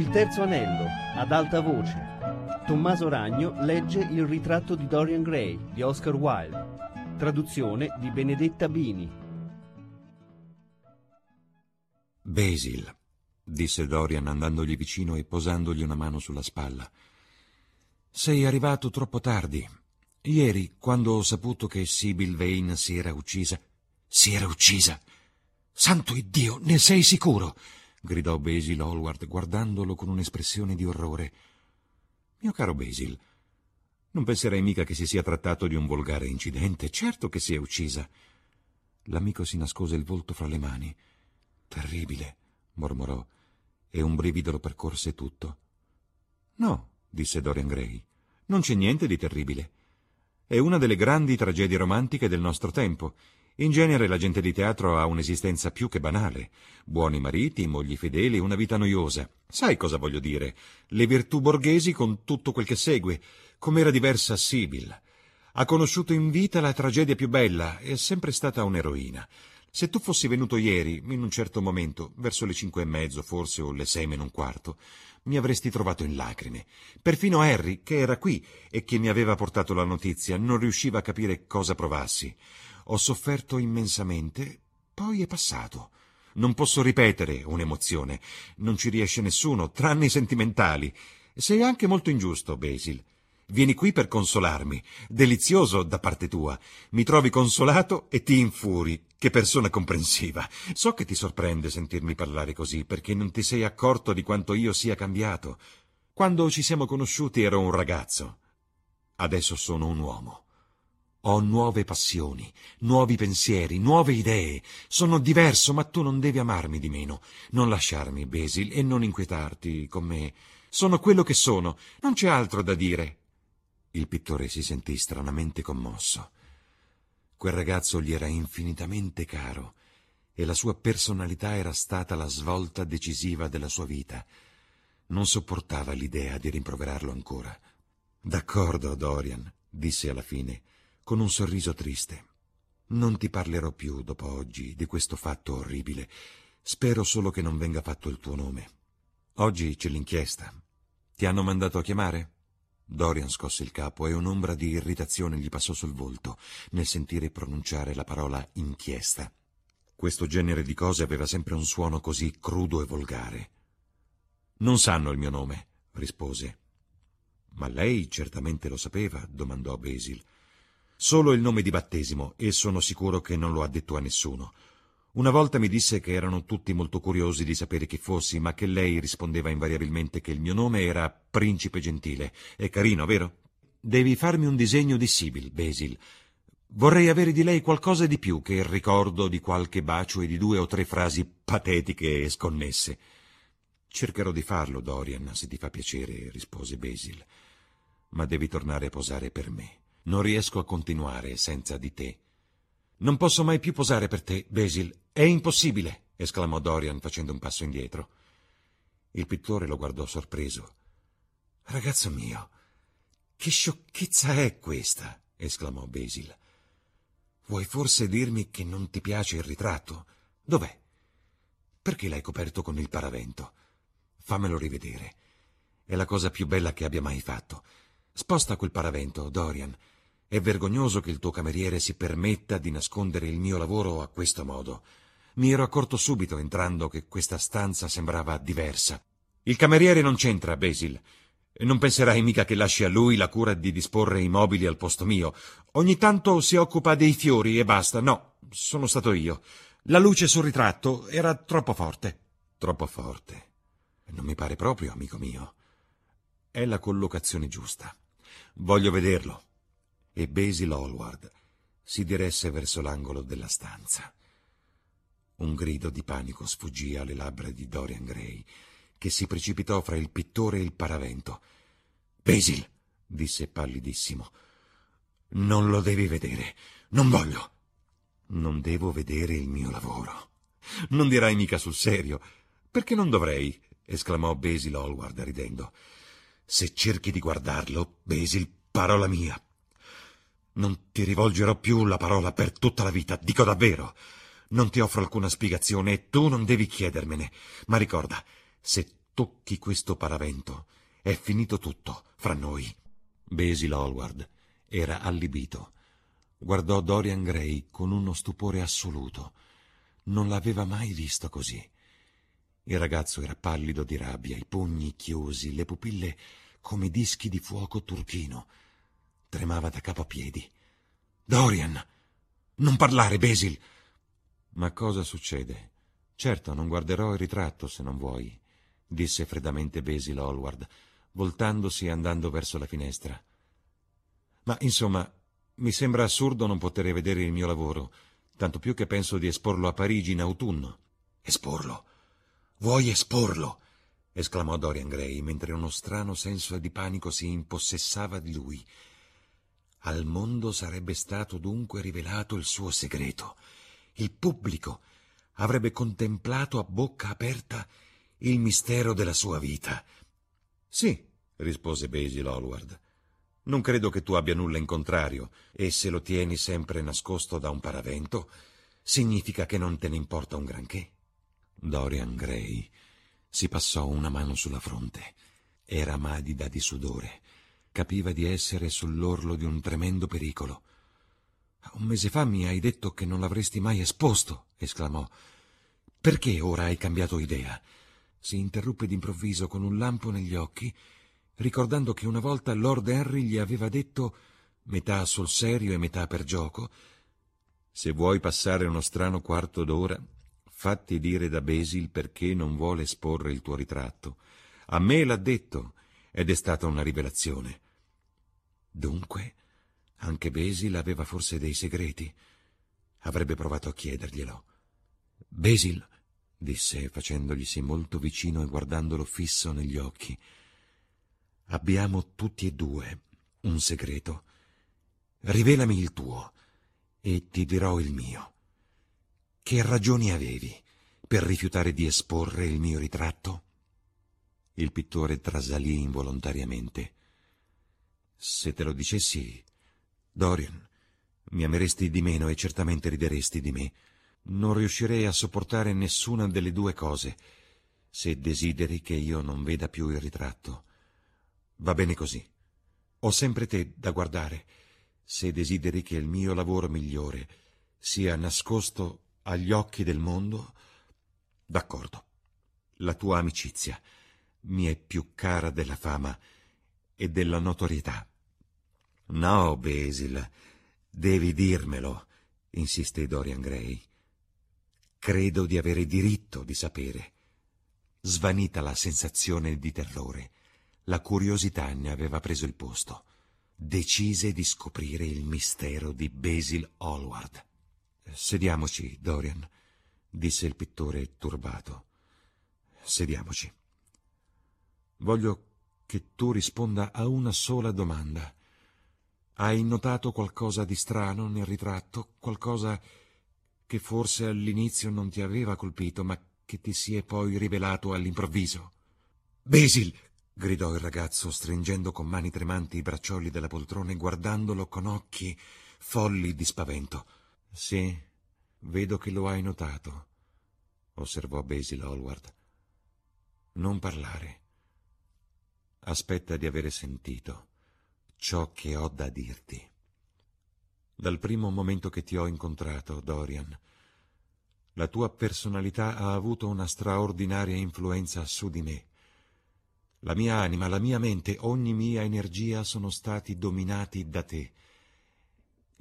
Il terzo anello, ad alta voce. Tommaso Ragno legge Il ritratto di Dorian Gray di Oscar Wilde. Traduzione di Benedetta Bini. Basil, disse Dorian andandogli vicino e posandogli una mano sulla spalla. Sei arrivato troppo tardi. Ieri, quando ho saputo che Sibyl Vane si era uccisa. Si era uccisa! Santo Iddio, ne sei sicuro? Gridò Basil Hallward, guardandolo con un'espressione di orrore. Mio caro Basil, non penserei mica che si sia trattato di un volgare incidente. Certo che si è uccisa. L'amico si nascose il volto fra le mani. Terribile, mormorò, e un brivido lo percorse tutto. No, disse Dorian Gray, non c'è niente di terribile. È una delle grandi tragedie romantiche del nostro tempo. In genere la gente di teatro ha un'esistenza più che banale. Buoni mariti, mogli fedeli, una vita noiosa. Sai cosa voglio dire? Le virtù borghesi con tutto quel che segue. Com'era diversa Sibyl. Ha conosciuto in vita la tragedia più bella, è sempre stata un'eroina. Se tu fossi venuto ieri, in un certo momento, verso le cinque e mezzo, forse, o le sei meno un quarto, mi avresti trovato in lacrime. Perfino Harry, che era qui e che mi aveva portato la notizia, non riusciva a capire cosa provassi. Ho sofferto immensamente, poi è passato. Non posso ripetere un'emozione. Non ci riesce nessuno, tranne i sentimentali. Sei anche molto ingiusto, Basil. Vieni qui per consolarmi. Delizioso da parte tua. Mi trovi consolato e ti infuri. Che persona comprensiva. So che ti sorprende sentirmi parlare così, perché non ti sei accorto di quanto io sia cambiato. Quando ci siamo conosciuti ero un ragazzo. Adesso sono un uomo. Ho nuove passioni, nuovi pensieri, nuove idee. Sono diverso, ma tu non devi amarmi di meno. Non lasciarmi, Basil, e non inquietarti con me. Sono quello che sono. Non c'è altro da dire. Il pittore si sentì stranamente commosso. Quel ragazzo gli era infinitamente caro e la sua personalità era stata la svolta decisiva della sua vita. Non sopportava l'idea di rimproverarlo ancora. D'accordo, Dorian, disse alla fine, con un sorriso triste. Non ti parlerò più dopo oggi di questo fatto orribile. Spero solo che non venga fatto il tuo nome. Oggi c'è l'inchiesta. Ti hanno mandato a chiamare? Dorian scosse il capo e un'ombra di irritazione gli passò sul volto nel sentire pronunciare la parola inchiesta. Questo genere di cose aveva sempre un suono così crudo e volgare. Non sanno il mio nome, rispose. Ma lei certamente lo sapeva, domandò Basil. Solo il nome di battesimo, e sono sicuro che non lo ha detto a nessuno. Una volta mi disse che erano tutti molto curiosi di sapere chi fossi, ma che lei rispondeva invariabilmente che il mio nome era Principe Gentile. È carino, vero? Devi farmi un disegno di Sibyl, Basil. Vorrei avere di lei qualcosa di più che il ricordo di qualche bacio e di due o tre frasi patetiche e sconnesse. Cercherò di farlo, Dorian, se ti fa piacere, rispose Basil. Ma devi tornare a posare per me. Non riesco a continuare senza di te. Non posso mai più posare per te, Basil. È impossibile, esclamò Dorian facendo un passo indietro. Il pittore lo guardò sorpreso. Ragazzo mio, che sciocchezza è questa? esclamò Basil. Vuoi forse dirmi che non ti piace il ritratto? Dov'è? Perché l'hai coperto con il paravento? Fammelo rivedere. È la cosa più bella che abbia mai fatto. Sposta quel paravento, Dorian, è vergognoso che il tuo cameriere si permetta di nascondere il mio lavoro a questo modo. Mi ero accorto subito entrando che questa stanza sembrava diversa. Il cameriere non c'entra, Basil. Non penserai mica che lasci a lui la cura di disporre i mobili al posto mio. Ogni tanto si occupa dei fiori e basta. No, sono stato io. La luce sul ritratto era troppo forte. Troppo forte. Non mi pare proprio, amico mio. È la collocazione giusta. Voglio vederlo e Basil Hallward si diresse verso l'angolo della stanza. Un grido di panico sfuggì alle labbra di Dorian Gray, che si precipitò fra il pittore e il paravento. Basil, disse pallidissimo, non lo devi vedere. Non voglio. Non devo vedere il mio lavoro. Non dirai mica sul serio. Perché non dovrei? esclamò Basil Hallward ridendo. Se cerchi di guardarlo, Basil, parola mia, non ti rivolgerò più la parola per tutta la vita, dico davvero. Non ti offro alcuna spiegazione e tu non devi chiedermene. Ma ricorda, se tocchi questo paravento, è finito tutto fra noi. Basil Hallward era allibito. Guardò Dorian Gray con uno stupore assoluto. Non l'aveva mai visto così. Il ragazzo era pallido di rabbia, i pugni chiusi, le pupille come dischi di fuoco turchino. Tremava da capo a piedi. Dorian! Non parlare, Basil! Ma cosa succede? Certo, non guarderò il ritratto se non vuoi, disse freddamente Basil Hallward, voltandosi e andando verso la finestra. Ma insomma, mi sembra assurdo non poter vedere il mio lavoro, tanto più che penso di esporlo a Parigi in autunno. Esporlo? Vuoi esporlo? esclamò Dorian Gray, mentre uno strano senso di panico si impossessava di lui. Al mondo sarebbe stato dunque rivelato il suo segreto. Il pubblico avrebbe contemplato a bocca aperta il mistero della sua vita. Sì, rispose Basil Hallward. Non credo che tu abbia nulla in contrario, e se lo tieni sempre nascosto da un paravento, significa che non te ne importa un granché. Dorian Gray si passò una mano sulla fronte. Era madida di sudore. Capiva di essere sull'orlo di un tremendo pericolo. Un mese fa mi hai detto che non l'avresti mai esposto, esclamò. Perché ora hai cambiato idea? Si interruppe d'improvviso con un lampo negli occhi, ricordando che una volta Lord Henry gli aveva detto, metà sul serio e metà per gioco, se vuoi passare uno strano quarto d'ora, fatti dire da Basil perché non vuole esporre il tuo ritratto. A me l'ha detto ed è stata una rivelazione. Dunque, anche Basil aveva forse dei segreti. Avrebbe provato a chiederglielo. Basil, disse facendoglisi molto vicino e guardandolo fisso negli occhi, abbiamo tutti e due un segreto. Rivelami il tuo e ti dirò il mio. Che ragioni avevi per rifiutare di esporre il mio ritratto? Il pittore trasalì involontariamente. Se te lo dicessi, Dorian, mi ameresti di meno e certamente rideresti di me. Non riuscirei a sopportare nessuna delle due cose, se desideri che io non veda più il ritratto. Va bene così. Ho sempre te da guardare, se desideri che il mio lavoro migliore sia nascosto agli occhi del mondo. D'accordo. La tua amicizia mi è più cara della fama e della notorietà. No, Basil, devi dirmelo, insisté Dorian Gray. Credo di avere diritto di sapere. Svanita la sensazione di terrore, la curiosità ne aveva preso il posto. Decise di scoprire il mistero di Basil Hallward. Sediamoci, Dorian, disse il pittore turbato. Sediamoci. Voglio che tu risponda a una sola domanda. Hai notato qualcosa di strano nel ritratto? Qualcosa che forse all'inizio non ti aveva colpito, ma che ti si è poi rivelato all'improvviso? Basil! gridò il ragazzo, stringendo con mani tremanti i braccioli della poltrona e guardandolo con occhi folli di spavento. Sì, vedo che lo hai notato, osservò Basil Hallward. Non parlare. Aspetta di avere sentito ciò che ho da dirti. Dal primo momento che ti ho incontrato, Dorian, la tua personalità ha avuto una straordinaria influenza su di me. La mia anima, la mia mente, ogni mia energia sono stati dominati da te.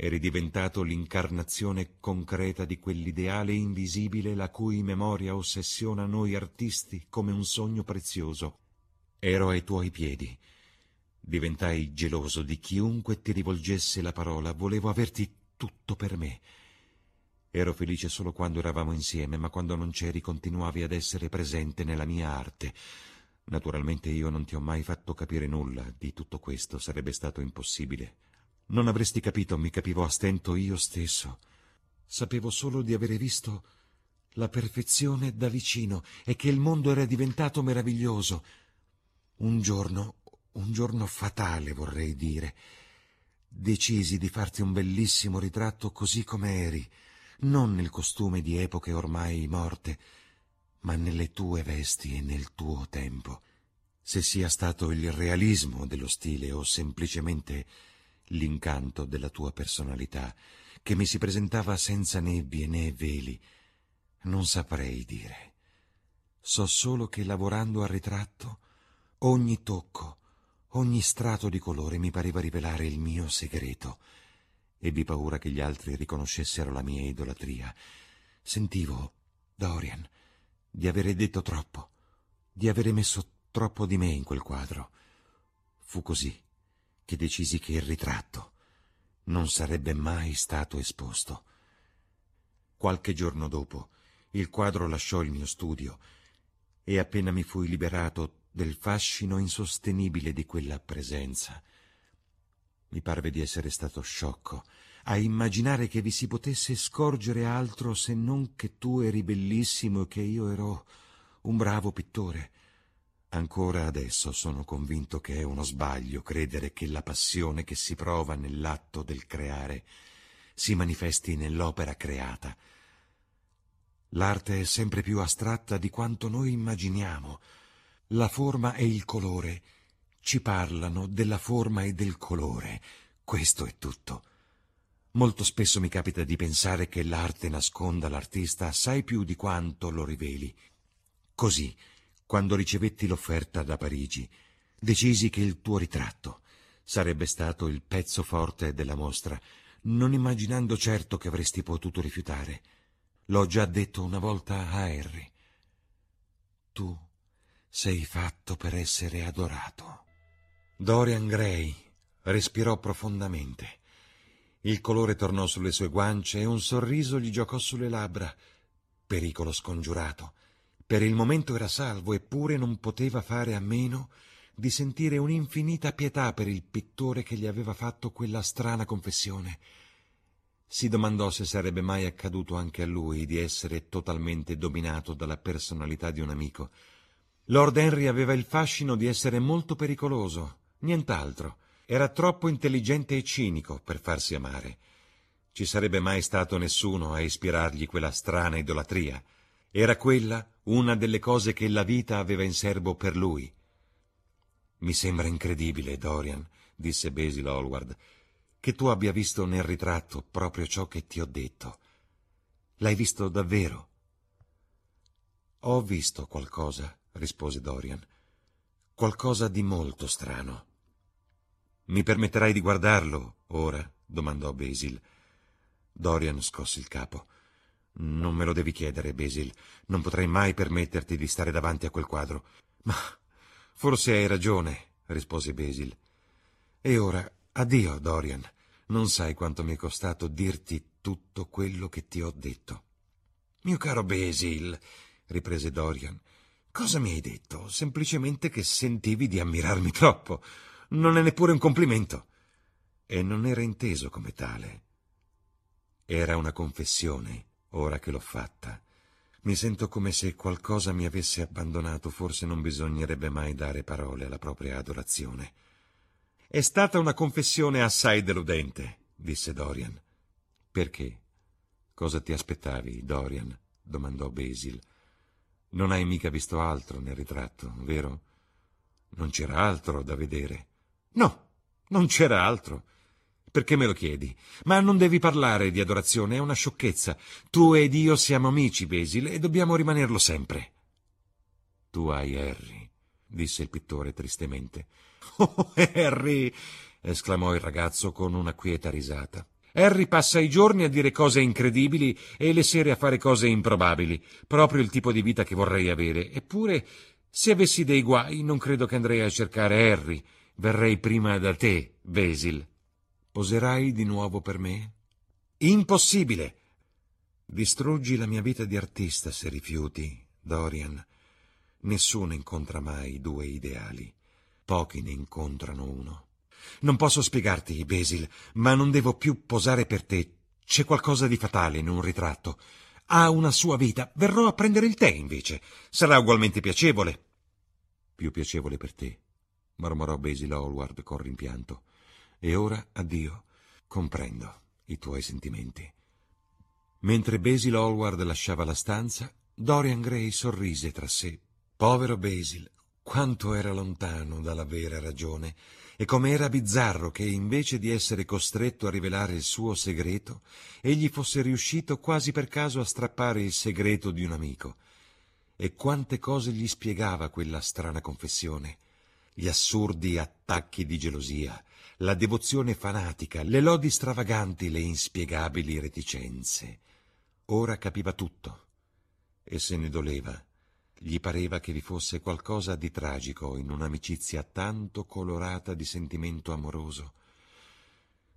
Eri diventato l'incarnazione concreta di quell'ideale invisibile la cui memoria ossessiona noi artisti come un sogno prezioso. Ero ai tuoi piedi Diventai geloso di chiunque ti rivolgesse la parola, volevo averti tutto per me. Ero felice solo quando eravamo insieme, ma quando non c'eri continuavi ad essere presente nella mia arte. Naturalmente io non ti ho mai fatto capire nulla di tutto questo, sarebbe stato impossibile. Non avresti capito, mi capivo a stento io stesso. Sapevo solo di avere visto la perfezione da vicino e che il mondo era diventato meraviglioso. Un giorno un giorno fatale, vorrei dire. Decisi di farti un bellissimo ritratto così come eri, non nel costume di epoche ormai morte, ma nelle tue vesti e nel tuo tempo, se sia stato il realismo dello stile o semplicemente l'incanto della tua personalità, che mi si presentava senza nebbie né veli, non saprei dire. So solo che lavorando al ritratto, ogni tocco, ogni strato di colore mi pareva rivelare il mio segreto. Ebbi paura che gli altri riconoscessero la mia idolatria. Sentivo, Dorian, di avere detto troppo, di avere messo troppo di me in quel quadro. Fu così che decisi che il ritratto non sarebbe mai stato esposto. Qualche giorno dopo, il quadro lasciò il mio studio e appena mi fui liberato del fascino insostenibile di quella presenza, mi parve di essere stato sciocco a immaginare che vi si potesse scorgere altro se non che tu eri bellissimo e che io ero un bravo pittore. Ancora adesso sono convinto che è uno sbaglio credere che la passione che si prova nell'atto del creare si manifesti nell'opera creata. L'arte è sempre più astratta di quanto noi immaginiamo. La forma e il colore ci parlano della forma e del colore. Questo è tutto. Molto spesso mi capita di pensare che l'arte nasconda l'artista assai più di quanto lo riveli. Così, quando ricevetti l'offerta da Parigi, decisi che il tuo ritratto sarebbe stato il pezzo forte della mostra, non immaginando certo che avresti potuto rifiutare. L'ho già detto una volta a Harry. Tu sei fatto per essere adorato. Dorian Gray respirò profondamente. Il colore tornò sulle sue guance e un sorriso gli giocò sulle labbra. Pericolo scongiurato. Per il momento era salvo, eppure non poteva fare a meno di sentire un'infinita pietà per il pittore che gli aveva fatto quella strana confessione. Si domandò se sarebbe mai accaduto anche a lui di essere totalmente dominato dalla personalità di un amico. Lord Henry aveva il fascino di essere molto pericoloso, nient'altro. Era troppo intelligente e cinico per farsi amare. Ci sarebbe mai stato nessuno a ispirargli quella strana idolatria. Era quella una delle cose che la vita aveva in serbo per lui. Mi sembra incredibile, Dorian, disse Basil Hallward, che tu abbia visto nel ritratto proprio ciò che ti ho detto. L'hai visto davvero? Ho visto qualcosa, rispose Dorian. Qualcosa di molto strano. Mi permetterai di guardarlo ora? domandò Basil. Dorian scosse il capo. Non me lo devi chiedere, Basil. Non potrei mai permetterti di stare davanti a quel quadro. Ma forse hai ragione, rispose Basil. E ora, addio, Dorian. Non sai quanto mi è costato dirti tutto quello che ti ho detto. Mio caro Basil, riprese Dorian, cosa mi hai detto? Semplicemente che sentivi di ammirarmi troppo. Non è neppure un complimento. E non era inteso come tale. Era una confessione ora che l'ho fatta. Mi sento come se qualcosa mi avesse abbandonato, forse non bisognerebbe mai dare parole alla propria adorazione. È stata una confessione assai deludente, disse Dorian. Perché? Cosa ti aspettavi, Dorian? domandò Basil. Non hai mica visto altro nel ritratto, vero? Non c'era altro da vedere. No, non c'era altro. Perché me lo chiedi? Ma non devi parlare di adorazione, è una sciocchezza. Tu ed io siamo amici, Basil, e dobbiamo rimanerlo sempre. Tu hai Harry, disse il pittore tristemente. Oh, Harry! esclamò il ragazzo con una quieta risata. Harry passa i giorni a dire cose incredibili e le sere a fare cose improbabili, proprio il tipo di vita che vorrei avere. Eppure, se avessi dei guai, non credo che andrei a cercare Harry. Verrei prima da te, Basil. Poserai di nuovo per me? Impossibile! Distruggi la mia vita di artista se rifiuti, Dorian. Nessuno incontra mai due ideali. Pochi ne incontrano uno. Non posso spiegarti, Basil, ma non devo più posare per te. C'è qualcosa di fatale in un ritratto. Ha una sua vita. Verrò a prendere il tè, invece. Sarà ugualmente piacevole. Più piacevole per te, mormorò Basil Hallward con rimpianto. E ora addio. Comprendo i tuoi sentimenti. Mentre Basil Hallward lasciava la stanza, Dorian Gray sorrise tra sé. Povero Basil, quanto era lontano dalla vera ragione e come era bizzarro che invece di essere costretto a rivelare il suo segreto, egli fosse riuscito quasi per caso a strappare il segreto di un amico. E quante cose gli spiegava quella strana confessione. Gli assurdi attacchi di gelosia, la devozione fanatica, le lodi stravaganti, le inspiegabili reticenze. Ora capiva tutto e se ne doleva gli pareva che vi fosse qualcosa di tragico in un'amicizia tanto colorata di sentimento amoroso.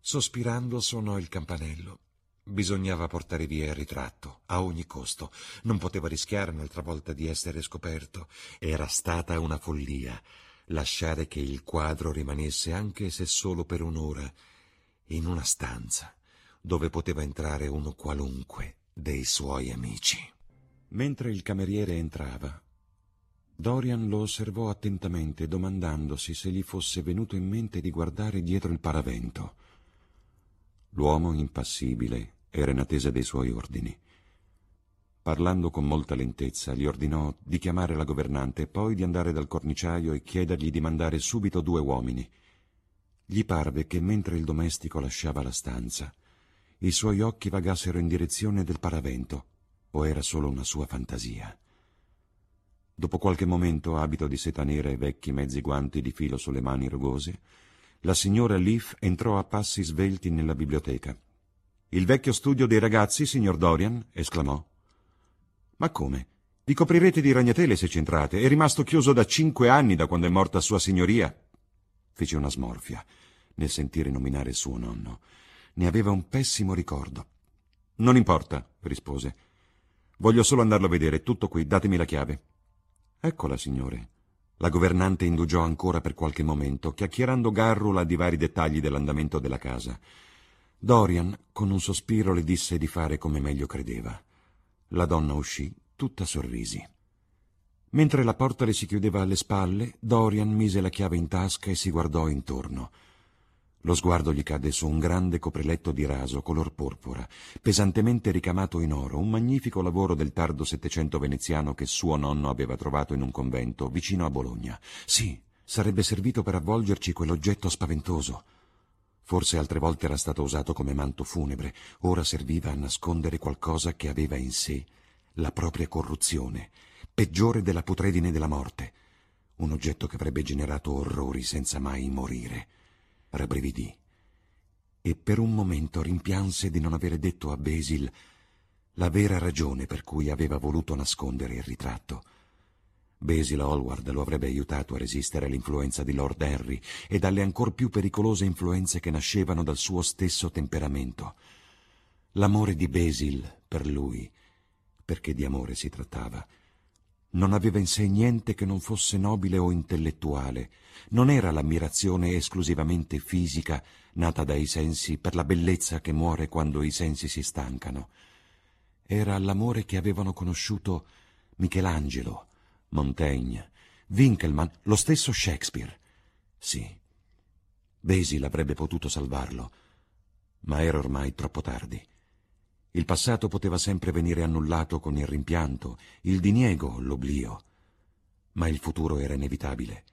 Sospirando suonò il campanello. Bisognava portare via il ritratto, a ogni costo. Non poteva rischiare un'altra volta di essere scoperto. Era stata una follia lasciare che il quadro rimanesse, anche se solo per un'ora, in una stanza dove poteva entrare uno qualunque dei suoi amici. Mentre il cameriere entrava, Dorian lo osservò attentamente, domandandosi se gli fosse venuto in mente di guardare dietro il paravento. L'uomo impassibile era in attesa dei suoi ordini. Parlando con molta lentezza, gli ordinò di chiamare la governante e poi di andare dal corniciaio e chiedergli di mandare subito due uomini. Gli parve che mentre il domestico lasciava la stanza, i suoi occhi vagassero in direzione del paravento o era solo una sua fantasia? Dopo qualche momento, abito di seta nera e vecchi mezzi guanti di filo sulle mani rugose, la signora Leaf entrò a passi svelti nella biblioteca. Il vecchio studio dei ragazzi, signor Dorian? esclamò. Ma come? Vi coprirete di ragnatele se c'entrate. È rimasto chiuso da cinque anni da quando è morta sua signoria. Fece una smorfia nel sentire nominare suo nonno. Ne aveva un pessimo ricordo. Non importa, rispose. Voglio solo andarlo a vedere, tutto qui, datemi la chiave. Eccola, signore. La governante indugiò ancora per qualche momento, chiacchierando garrula di vari dettagli dell'andamento della casa. Dorian, con un sospiro, le disse di fare come meglio credeva. La donna uscì, tutta sorrisi. Mentre la porta le si chiudeva alle spalle, Dorian mise la chiave in tasca e si guardò intorno. Lo sguardo gli cadde su un grande copriletto di raso color porpora, pesantemente ricamato in oro, un magnifico lavoro del tardo Settecento veneziano che suo nonno aveva trovato in un convento vicino a Bologna. Sì, sarebbe servito per avvolgerci quell'oggetto spaventoso. Forse altre volte era stato usato come manto funebre, ora serviva a nascondere qualcosa che aveva in sé la propria corruzione, peggiore della putredine della morte, un oggetto che avrebbe generato orrori senza mai morire. Rabbrividì. E per un momento rimpianse di non avere detto a Basil la vera ragione per cui aveva voluto nascondere il ritratto. Basil Hallward lo avrebbe aiutato a resistere all'influenza di Lord Henry e dalle ancor più pericolose influenze che nascevano dal suo stesso temperamento. L'amore di Basil per lui, perché di amore si trattava, non aveva in sé niente che non fosse nobile o intellettuale, non era l'ammirazione esclusivamente fisica nata dai sensi per la bellezza che muore quando i sensi si stancano. Era l'amore che avevano conosciuto Michelangelo, Montaigne, Winkelmann, lo stesso Shakespeare. Sì, Basil avrebbe potuto salvarlo, ma era ormai troppo tardi. Il passato poteva sempre venire annullato con il rimpianto, il diniego, l'oblio. Ma il futuro era inevitabile.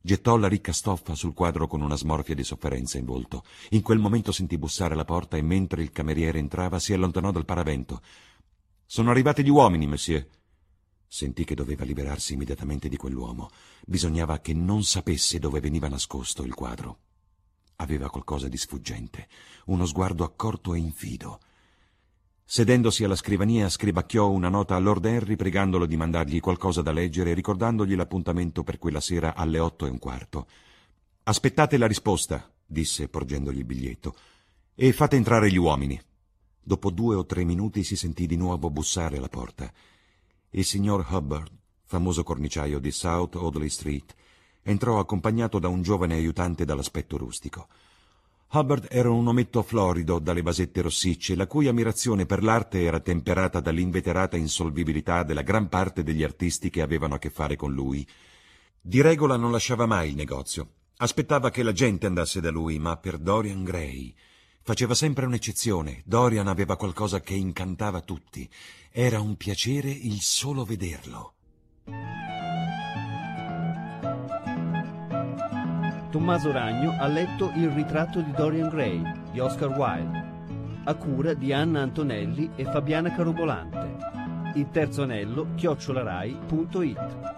Gettò la ricca stoffa sul quadro con una smorfia di sofferenza in volto. In quel momento sentì bussare alla porta e mentre il cameriere entrava si allontanò dal paravento. Sono arrivati gli uomini, monsieur. Sentì che doveva liberarsi immediatamente di quell'uomo. Bisognava che non sapesse dove veniva nascosto il quadro. Aveva qualcosa di sfuggente, uno sguardo accorto e infido. Sedendosi alla scrivania, scribacchiò una nota a Lord Henry pregandolo di mandargli qualcosa da leggere e ricordandogli l'appuntamento per quella sera alle otto e un quarto. Aspettate la risposta, disse porgendogli il biglietto, e fate entrare gli uomini. Dopo due o tre minuti si sentì di nuovo bussare alla porta. Il signor Hubbard, famoso corniciaio di South Audley Street, entrò accompagnato da un giovane aiutante dall'aspetto rustico. Hubbard era un ometto florido dalle basette rossicce, la cui ammirazione per l'arte era temperata dall'inveterata insolvibilità della gran parte degli artisti che avevano a che fare con lui. Di regola non lasciava mai il negozio. Aspettava che la gente andasse da lui, ma per Dorian Gray Faceva sempre un'eccezione. Dorian aveva qualcosa che incantava tutti. Era un piacere il solo vederlo. Tommaso Ragno ha letto Il ritratto di Dorian Gray di Oscar Wilde, a cura di Anna Antonelli e Fabiana Carobolante. Il terzo anello chiocciolarai.it